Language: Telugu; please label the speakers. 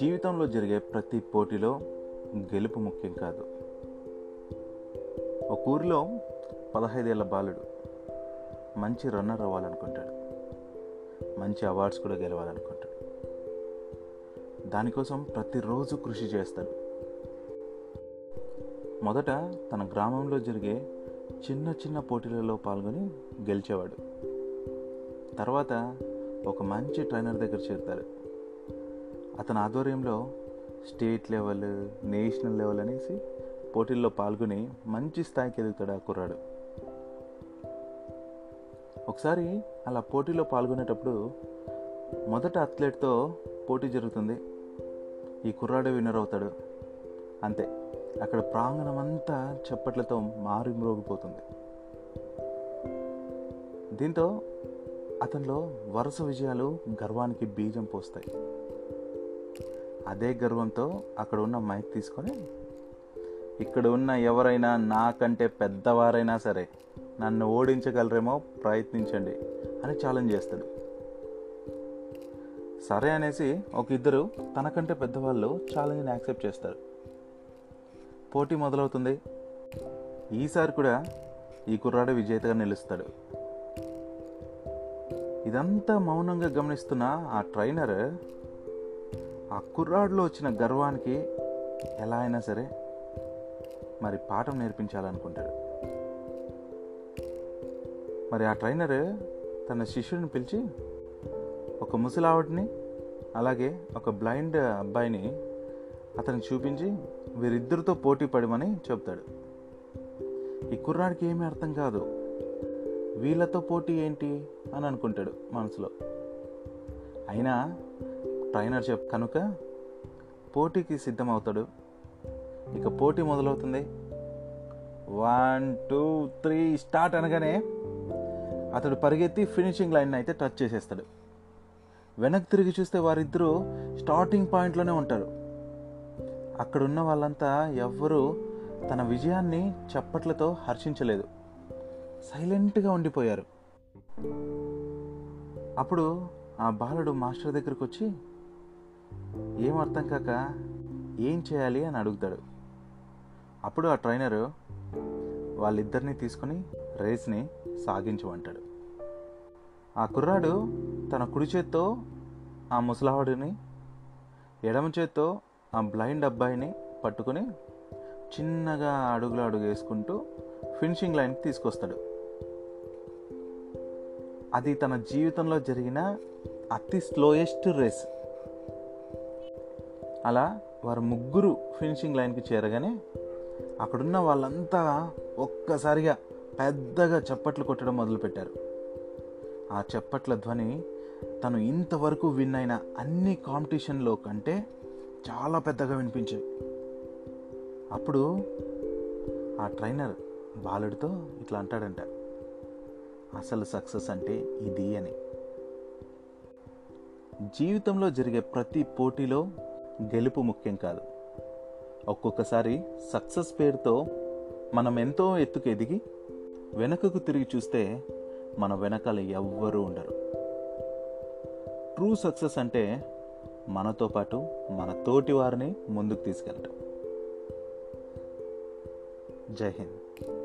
Speaker 1: జీవితంలో జరిగే ప్రతి పోటీలో గెలుపు ముఖ్యం కాదు. ఒక ఊరిలో పదహైదేళ్ళ బాలుడు మంచి రన్నర్ అవ్వాలనుకుంటాడు. మంచి అవార్డ్స్ కూడా గెలవాలనుకుంటాడు. దానికోసం ప్రతిరోజు కృషి చేస్తాడు. మొదట తన గ్రామంలో జరిగే చిన్న చిన్న పోటీలలో పాల్గొని గెలిచేవాడు. తర్వాత ఒక మంచి ట్రైనర్ దగ్గర చేరుతాడు అతని ఆధ్వర్యంలో స్టేట్ లెవెల్ నేషనల్ లెవెల్ అనేసి పోటీల్లో పాల్గొని మంచి స్థాయికి ఎదుగుతాడు ఆ కుర్రాడు. ఒకసారి అలా పోటీలో పాల్గొనేటప్పుడు మొదట అథ్లెట్తో పోటీ జరుగుతుంది. ఈ కుర్రాడే విన్నర్ అవుతాడు. అంతే. అక్కడ ప్రాంగణం అంతా చప్పట్లతో మారి మ్రోగిపోతుంది. దీంతో అతనిలో వరుస విజయాలు గర్వానికి బీజం పోస్తాయి. అదే గర్వంతో అక్కడ ఉన్న మైక్ తీసుకొని ఇక్కడ ఉన్న ఎవరైనా నాకంటే పెద్దవారైనా సరే నన్ను ఓడించగలరేమో ప్రయత్నించండి అని ఛాలెంజ్ చేస్తాడు. సరే అనేసి ఒక ఇద్దరు తనకంటే పెద్దవాళ్ళు ఛాలెంజ్ని యాక్సెప్ట్ చేస్తారు. పోటీ మొదలవుతుంది. ఈసారి కూడా ఈ కుర్రాడు విజేతగా నిలుస్తాడు. ఇదంతా మౌనంగా గమనిస్తున్న ఆ ట్రైనర్ ఆ కుర్రాడులో వచ్చిన గర్వానికి ఎలా అయినా సరే మరి పాఠం నేర్పించాలనుకుంటాడు. మరి ఆ ట్రైనర్ తన శిష్యుడిని పిలిచి ఒక ముసలావిడిని అలాగే ఒక బ్లైండ్ అబ్బాయిని అతను చూపించి వీరిద్దరితో పోటీ పడమని చెప్తాడు. ఈ కుర్రాడికి ఏమీ అర్థం కాదు. వీళ్ళతో పోటీ ఏంటి అని అనుకుంటాడు మనసులో. అయినా ట్రైనర్ చెప్ కనుక పోటీకి సిద్ధమవుతాడు. ఇక పోటీ మొదలవుతుంది. వన్ టూ త్రీ స్టార్ట్ అనగానే అతడు పరిగెత్తి ఫినిషింగ్ లైన్ అయితే టచ్ చేసేస్తాడు. వెనక్కి తిరిగి చూస్తే వారిద్దరూ స్టార్టింగ్ పాయింట్లోనే ఉంటారు. అక్కడున్న వాళ్ళంతా ఎవ్వరూ తన విజయాన్ని చప్పట్లతో హర్షించలేదు. సైలెంట్గా ఉండిపోయారు. అప్పుడు ఆ బాలుడు మాస్టర్ దగ్గరకు వచ్చి ఏం అర్థం కాక ఏం చేయాలి అని అడుగుతాడు. అప్పుడు ఆ ట్రైనరు వాళ్ళిద్దరిని తీసుకుని రేస్ని సాగించమంటాడు ఆ కుర్రాడు తన కుడి చేత్తో ఆ ముసలావాడిని ఎడమ చేత్తో ఆ బ్లైండ్ అబ్బాయిని పట్టుకొని చిన్నగా అడుగులు అడుగు వేసుకుంటూ ఫినిషింగ్ లైన్కి తీసుకొస్తాడు. అది తన జీవితంలో జరిగిన అతి స్లోయెస్ట్ రేస్. అలా వారు ముగ్గురు ఫినిషింగ్ లైన్కి చేరగానే అక్కడున్న వాళ్ళంతా ఒక్కసారిగా పెద్దగా చప్పట్లు కొట్టడం మొదలుపెట్టారు. ఆ చప్పట్ల ధ్వని తను ఇంతవరకు విన్ అయిన అన్ని కాంపిటీషన్లో కంటే చాలా పెద్దగా వినిపించాయి అప్పుడు ఆ ట్రైనర్ బాలుడితో ఇట్లా అంటాడంట అసలు సక్సెస్ అంటే ఇది అని. జీవితంలో జరిగే ప్రతి పోటీలో గెలుపు ముఖ్యం కాదు. ఒక్కొక్కసారి సక్సెస్ పేరుతో మనం ఎంతో ఎత్తుకు ఎదిగి వెనకకు తిరిగి చూస్తే మన వెనకాల ఎవ్వరూ ఉండరు. ట్రూ సక్సెస్ అంటే మనతో పాటు మన తోటి వారిని ముందుకు తీసుకెళ్ళటం. జై హింద్.